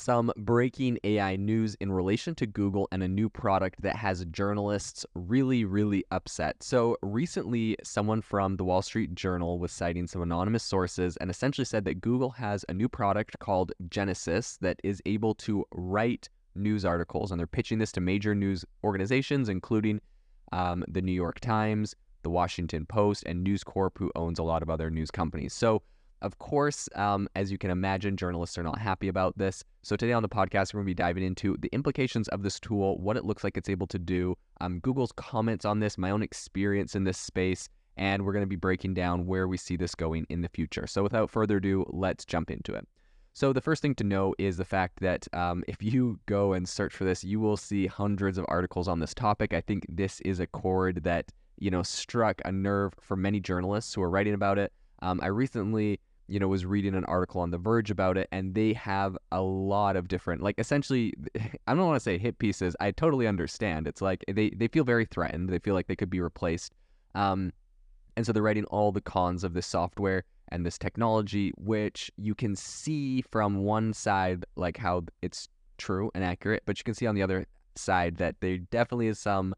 some breaking AI news in relation to Google and a new product that has journalists really, really upset. So, recently, someone from the Wall Street Journal was citing some anonymous sources and essentially said that Google has a new product called Genesis that is able to write news articles. And they're pitching this to major news organizations, including um, the New York Times, the Washington Post, and News Corp, who owns a lot of other news companies. So, of course, um, as you can imagine, journalists are not happy about this. So today on the podcast, we're going to be diving into the implications of this tool, what it looks like it's able to do, um, Google's comments on this, my own experience in this space, and we're going to be breaking down where we see this going in the future. So without further ado, let's jump into it. So the first thing to know is the fact that um, if you go and search for this, you will see hundreds of articles on this topic. I think this is a chord that you know struck a nerve for many journalists who are writing about it. Um, I recently you know, was reading an article on The Verge about it, and they have a lot of different, like, essentially, I don't want to say hit pieces. I totally understand. It's like they, they feel very threatened. They feel like they could be replaced. Um, and so they're writing all the cons of this software and this technology, which you can see from one side, like how it's true and accurate, but you can see on the other side that there definitely is some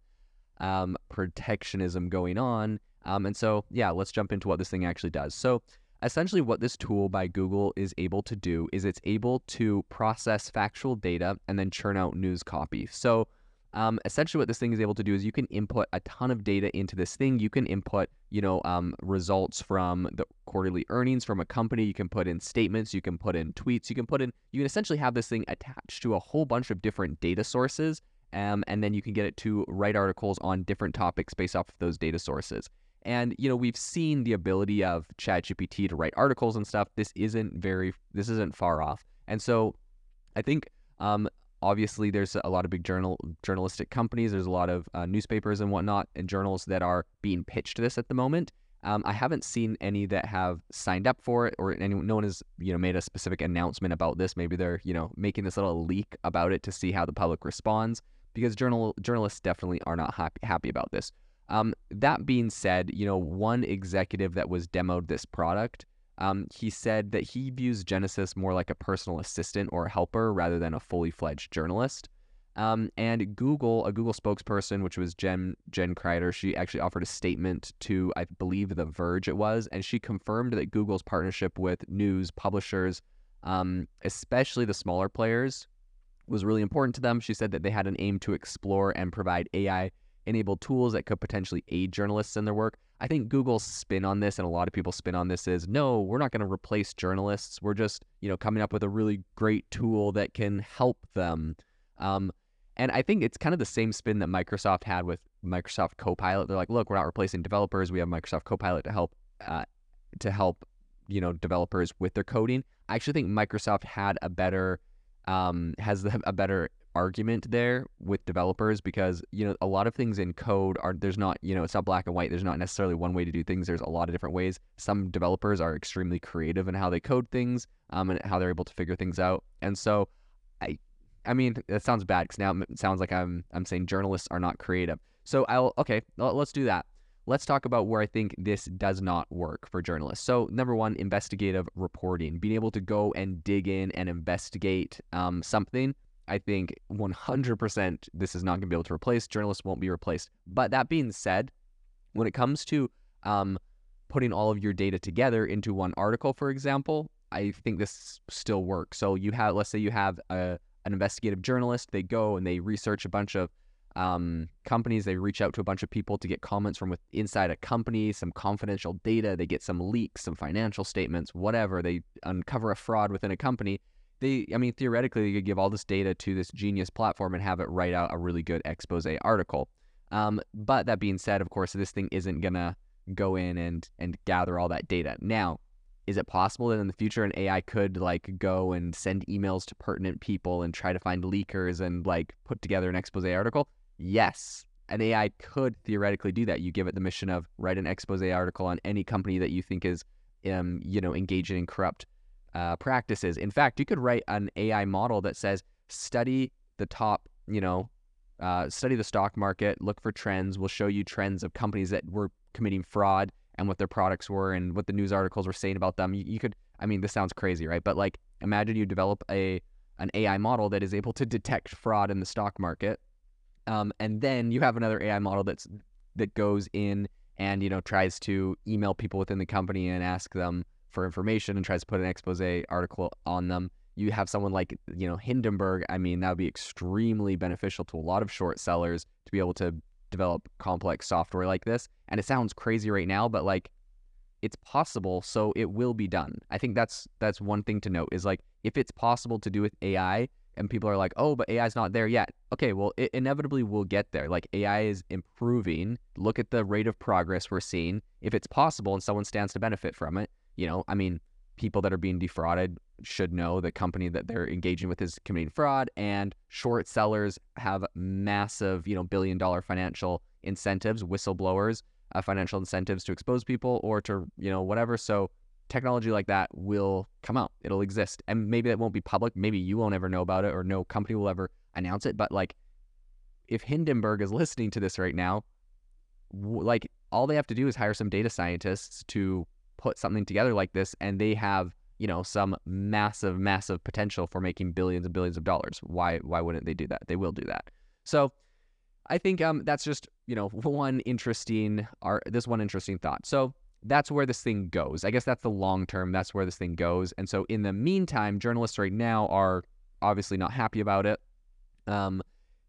um, protectionism going on. Um, and so, yeah, let's jump into what this thing actually does. So, essentially what this tool by Google is able to do is it's able to process factual data and then churn out news copy. So um, essentially what this thing is able to do is you can input a ton of data into this thing. You can input, you know, um, results from the quarterly earnings from a company. You can put in statements. You can put in tweets. You can put in, you can essentially have this thing attached to a whole bunch of different data sources. Um, and then you can get it to write articles on different topics based off of those data sources. And you know, we've seen the ability of ChatGPT to write articles and stuff. This isn't very this isn't far off. And so I think um, obviously there's a lot of big journal journalistic companies. There's a lot of uh, newspapers and whatnot and journals that are being pitched this at the moment. Um, I haven't seen any that have signed up for it, or any, no one has you know made a specific announcement about this. Maybe they're you know making this little leak about it to see how the public responds, because journal journalists definitely are not happy happy about this. Um, that being said, you know, one executive that was demoed this product, um, he said that he views Genesis more like a personal assistant or a helper rather than a fully fledged journalist. Um, and Google, a Google spokesperson, which was Jen Jen Crider, she actually offered a statement to, I believe, The Verge. It was, and she confirmed that Google's partnership with news publishers, um, especially the smaller players, was really important to them. She said that they had an aim to explore and provide AI enabled tools that could potentially aid journalists in their work. I think Google's spin on this and a lot of people spin on this is no, we're not going to replace journalists. We're just, you know, coming up with a really great tool that can help them. Um, and I think it's kind of the same spin that Microsoft had with Microsoft Copilot. They're like, look, we're not replacing developers. We have Microsoft Copilot to help uh, to help, you know, developers with their coding. I actually think Microsoft had a better um, has a better argument there with developers because you know a lot of things in code are there's not you know it's not black and white there's not necessarily one way to do things there's a lot of different ways. Some developers are extremely creative in how they code things um, and how they're able to figure things out. And so i i mean that sounds bad because now it sounds like i'm i'm saying journalists are not creative. So i'll okay let's do that. Let's talk about where I think this does not work for journalists. So, number one, investigative reporting, being able to go and dig in and investigate um, something I think 100% this is not going to be able to replace. Journalists won't be replaced. But that being said, when it comes to um, putting all of your data together into one article, for example, I think this still works. So you have, let's say you have a, an investigative journalist, they go and they research a bunch of um, companies, they reach out to a bunch of people to get comments from with, inside a company, some confidential data, they get some leaks, some financial statements, whatever. They uncover a fraud within a company they, I mean, theoretically, they could give all this data to this Genesis platform and have it write out a really good expose article. Um, but that being said, of course, this thing isn't gonna go in and and gather all that data. Now, is it possible that in the future an AI could like go and send emails to pertinent people and try to find leakers and like put together an expose article? Yes, an AI could theoretically do that. You give it the mission of write an expose article on any company that you think is, um, you know, engaging in corrupt uh, practices. In fact, you could write an AI model that says study the top, you know, uh, study the stock market, look for trends. We'll show you trends of companies that were committing fraud and what their products were and what the news articles were saying about them. You, you could, I mean, this sounds crazy, right? But like, imagine you develop a an AI model that is able to detect fraud in the stock market. Um, and then you have another AI model that's that goes in and you know tries to email people within the company and ask them for information and tries to put an expose article on them. You have someone like you know Hindenburg. I mean, that would be extremely beneficial to a lot of short sellers to be able to develop complex software like this. And it sounds crazy right now, but like it's possible, so it will be done. I think that's that's one thing to note is like if it's possible to do with AI and people are like, "Oh, but AI is not there yet." Okay, well, it inevitably will get there. Like AI is improving. Look at the rate of progress we're seeing. If it's possible and someone stands to benefit from it, you know, I mean, people that are being defrauded should know the company that they're engaging with is committing fraud and short sellers have massive, you know, billion dollar financial incentives, whistleblowers uh, financial incentives to expose people or to you know whatever. So technology like that will come out. It'll exist, and maybe that won't be public. Maybe you won't ever know about it, or no company will ever announce it. But like, if Hindenburg is listening to this right now, like all they have to do is hire some data scientists to put something together like this, and they have you know some massive, massive potential for making billions and billions of dollars. Why why wouldn't they do that? They will do that. So I think um, that's just you know one interesting art. This one interesting thought. So that's where this thing goes. I guess that's the long term. That's where this thing goes. And so in the meantime, journalists right now are obviously not happy about it. Um,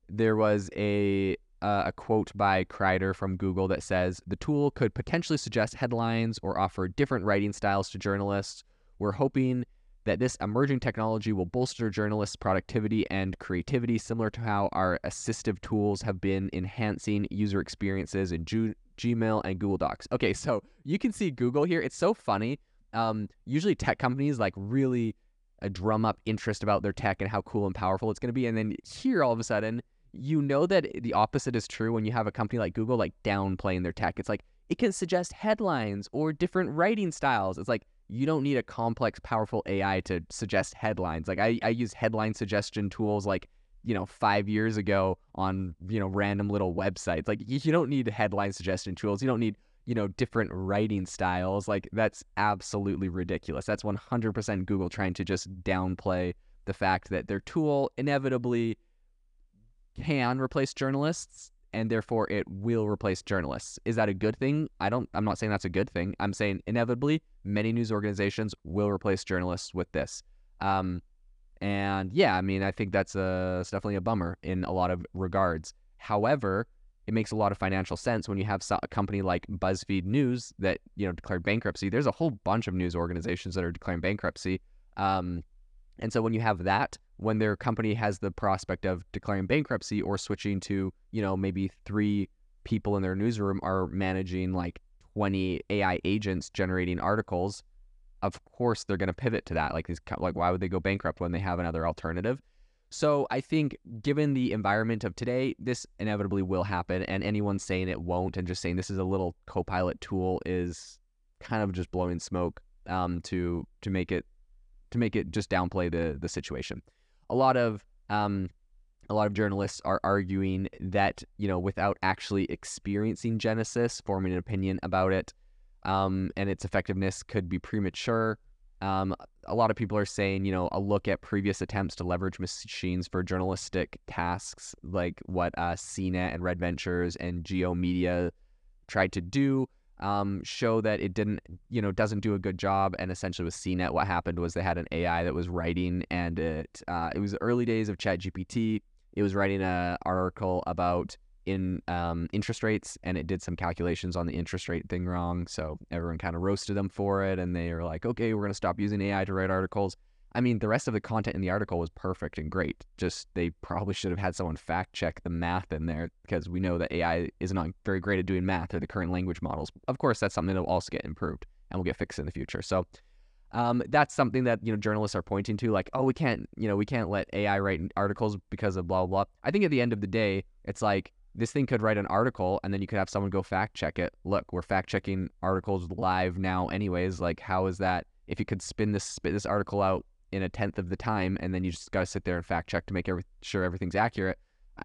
there was a uh, a quote by Crider from Google that says the tool could potentially suggest headlines or offer different writing styles to journalists. We're hoping that this emerging technology will bolster journalists' productivity and creativity, similar to how our assistive tools have been enhancing user experiences in G- Gmail and Google Docs. Okay, so you can see Google here. It's so funny. Um, usually, tech companies like really uh, drum up interest about their tech and how cool and powerful it's going to be, and then here all of a sudden, you know that the opposite is true when you have a company like Google like downplaying their tech. It's like it can suggest headlines or different writing styles. It's like you don't need a complex, powerful AI to suggest headlines. Like I, I use headline suggestion tools like, you know, five years ago on, you know, random little websites. Like you, you don't need headline suggestion tools. You don't need, you know, different writing styles. Like that's absolutely ridiculous. That's 100% Google trying to just downplay the fact that their tool inevitably can replace journalists and therefore it will replace journalists. Is that a good thing? I don't I'm not saying that's a good thing. I'm saying inevitably many news organizations will replace journalists with this. Um, and yeah, I mean, I think that's a it's definitely a bummer in a lot of regards. However, it makes a lot of financial sense when you have a company like BuzzFeed News that you know declared bankruptcy. There's a whole bunch of news organizations that are declaring bankruptcy. Um, and so when you have that, when their company has the prospect of declaring bankruptcy or switching to, you know, maybe three people in their newsroom are managing like 20 AI agents generating articles, of course they're going to pivot to that. Like these, like why would they go bankrupt when they have another alternative? So I think, given the environment of today, this inevitably will happen. And anyone saying it won't and just saying this is a little co-pilot tool is kind of just blowing smoke um, to to make it to make it just downplay the the situation. A lot of um, a lot of journalists are arguing that you know without actually experiencing Genesis, forming an opinion about it um, and its effectiveness could be premature. Um, a lot of people are saying, you know, a look at previous attempts to leverage machines for journalistic tasks, like what uh, CNET and Red Ventures and G/O Media tried to do um, show that it didn't, you know, doesn't do a good job. And essentially with CNET, what happened was they had an AI that was writing, and it uh, it was the early days of ChatGPT. It was writing an article about in um, interest rates, and it did some calculations on the interest rate thing wrong. So everyone kind of roasted them for it, and they were like, "Okay, we're gonna stop using AI to write articles." I mean, the rest of the content in the article was perfect and great. Just they probably should have had someone fact check the math in there because we know that AI is not very great at doing math or the current language models. Of course, that's something that will also get improved and will get fixed in the future. So um, that's something that you know journalists are pointing to, like, oh, we can't, you know, we can't let AI write articles because of blah blah. I think at the end of the day, it's like this thing could write an article and then you could have someone go fact check it. Look, we're fact checking articles live now, anyways. Like, how is that? If you could spin this spit this article out in a tenth of the time, and then you just got to sit there and fact check to make every, sure everything's accurate.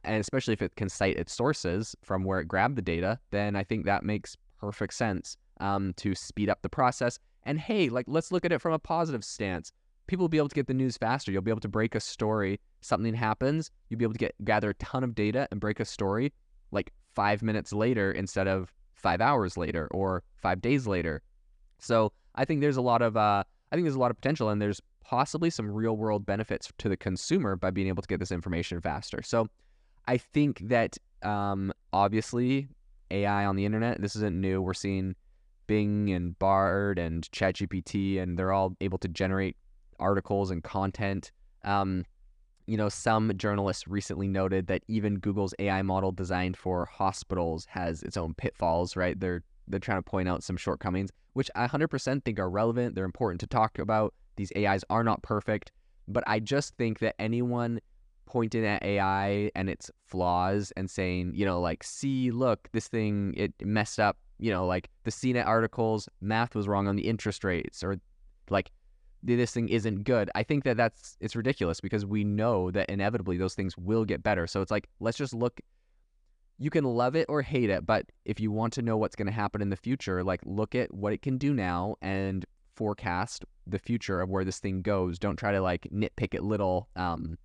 And especially if it can cite its sources from where it grabbed the data, then I think that makes perfect sense um, to speed up the process. And hey, like let's look at it from a positive stance. people will be able to get the news faster. You'll be able to break a story. Something happens, you'll be able to get gather a ton of data and break a story like five minutes later instead of five hours later or five days later. So I think there's a lot of uh, I think there's a lot of potential and there's possibly some real world benefits to the consumer by being able to get this information faster. So I think that um, obviously AI on the internet, this isn't new. We're seeing Bing and Bard and ChatGPT, and they're all able to generate articles and content. Um, you know, some journalists recently noted that even Google's AI model designed for hospitals has its own pitfalls, right? They're they're trying to point out some shortcomings, which I 100% think are relevant. They're important to talk about. These AIs are not perfect, but I just think that anyone pointing at AI and its flaws and saying, you know, like, see, look, this thing, it messed up, you know, like the CNET articles, math was wrong on the interest rates, or like this thing isn't good. I think that that's it's ridiculous because we know that inevitably those things will get better. So it's like let's just look. You can love it or hate it, but if you want to know what's going to happen in the future, like look at what it can do now and forecast the future of where this thing goes. Don't try to like nitpick at little um,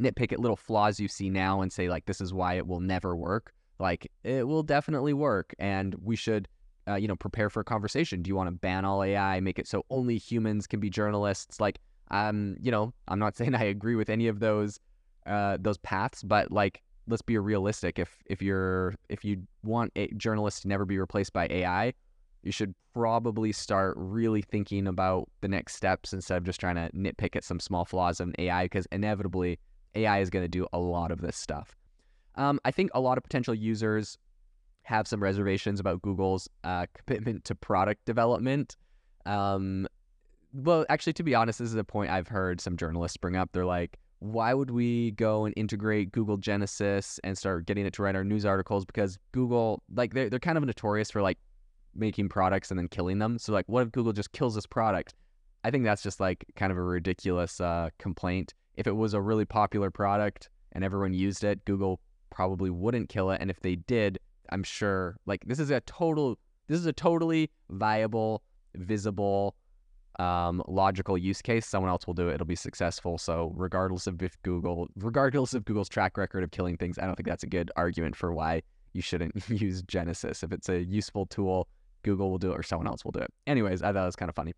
nitpick at little flaws you see now and say like this is why it will never work. Like it will definitely work, and we should uh, you know, prepare for a conversation. Do you want to ban all AI, make it so only humans can be journalists? Like, um, you know, I'm not saying I agree with any of those uh, those paths, but like, let's be realistic. If if you're if you want a journalist to never be replaced by AI, you should probably start really thinking about the next steps instead of just trying to nitpick at some small flaws in AI, because inevitably AI is going to do a lot of this stuff. Um, I think a lot of potential users have some reservations about Google's uh, commitment to product development. Um, well, actually, to be honest, this is a point I've heard some journalists bring up. They're like, why would we go and integrate Google Genesis and start getting it to write our news articles? Because Google, like, they're, they're kind of notorious for like making products and then killing them. So, like, what if Google just kills this product? I think that's just like kind of a ridiculous uh, complaint. If it was a really popular product and everyone used it, Google probably wouldn't kill it. And if they did, I'm sure like this is a total this is a totally viable, visible, um, logical use case. Someone else will do it. It'll be successful. So regardless of if Google, regardless of Google's track record of killing things, I don't think that's a good argument for why you shouldn't use Genesis. If it's a useful tool, Google will do it or someone else will do it. Anyways, I thought it was kind of funny.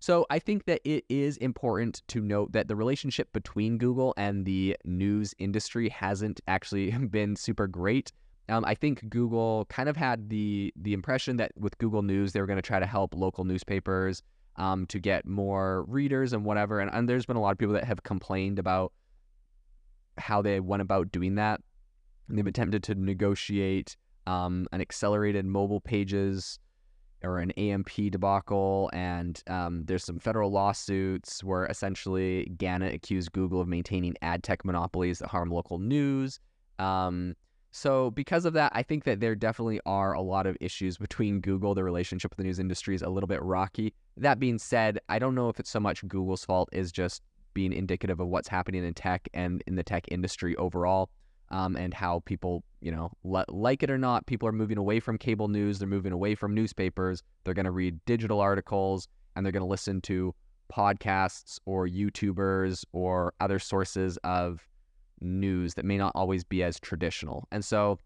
So I think that it is important to note that the relationship between Google and the news industry hasn't actually been super great. Um, I think Google kind of had the the impression that with Google News they were going to try to help local newspapers um, to get more readers and whatever. And, and there's been a lot of people that have complained about how they went about doing that. And they've attempted to negotiate um, an accelerated mobile pages or an AMP debacle, and um, there's some federal lawsuits where essentially Gannett accused Google of maintaining ad tech monopolies that harm local news. Um, so, because of that, I think that there definitely are a lot of issues between Google. The relationship with the news industry is a little bit rocky. That being said, I don't know if it's so much Google's fault is just being indicative of what's happening in tech and in the tech industry overall, um, and how people, you know, le- like it or not, people are moving away from cable news. They're moving away from newspapers. They're going to read digital articles and they're going to listen to podcasts or YouTubers or other sources of news that may not always be as traditional. And so,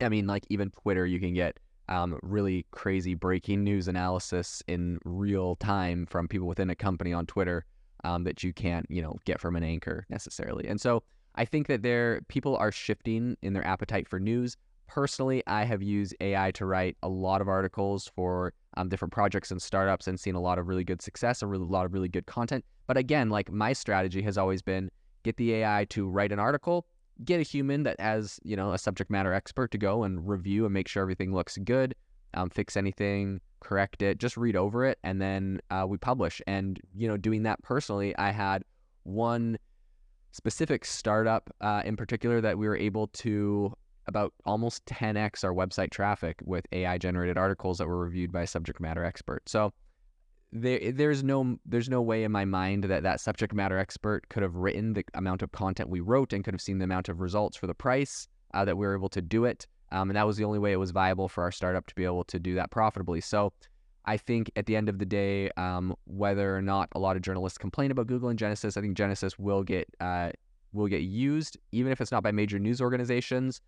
I mean, like even Twitter, you can get um, really crazy breaking news analysis in real time from people within a company on Twitter um, that you can't, you know, get from an anchor necessarily. And so, I think that there people are shifting in their appetite for news. Personally, I have used AI to write a lot of articles for um, different projects and startups and seen a lot of really good success, a really, lot of really good content. But again, like my strategy has always been get the AI to write an article, get a human that has, you know, a subject matter expert to go and review and make sure everything looks good, um, fix anything, correct it, just read over it, and then uh, we publish. And, you know, doing that personally, I had one specific startup uh, in particular that we were able to about almost 10x our website traffic with AI generated articles that were reviewed by a subject matter expert. So there there's no there's no way in my mind that that subject matter expert could have written the amount of content we wrote and could have seen the amount of results for the price uh, that we were able to do it um, and that was the only way it was viable for our startup to be able to do that profitably so I think at the end of the day, um, whether or not a lot of journalists complain about Google and Genesis, I think Genesis will get uh, will get used, even if it's not by major news organizations,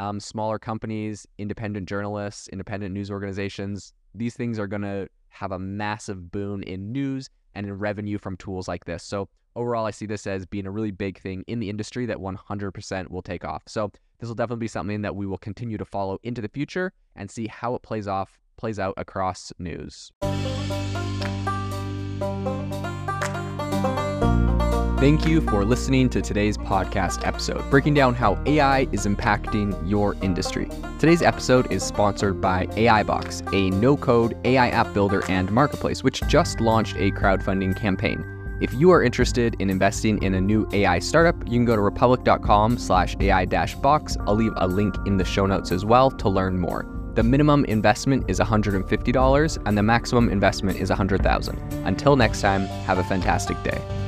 um, smaller companies, independent journalists, independent news organizations. These things are going to have a massive boon in news and in revenue from tools like this. So overall, I see this as being a really big thing in the industry that 100% will take off. So this will definitely be something that we will continue to follow into the future and see how it plays off plays out across news. Thank you for listening to today's podcast episode, breaking down how AI is impacting your industry. Today's episode is sponsored by AIbox, a no code AI app builder and marketplace, which just launched a crowdfunding campaign. If you are interested in investing in a new AI startup, you can go to republic.com slash AI box. I'll leave a link in the show notes as well to learn more. The minimum investment is $150 and the maximum investment is 100,000. Until next time, have a fantastic day.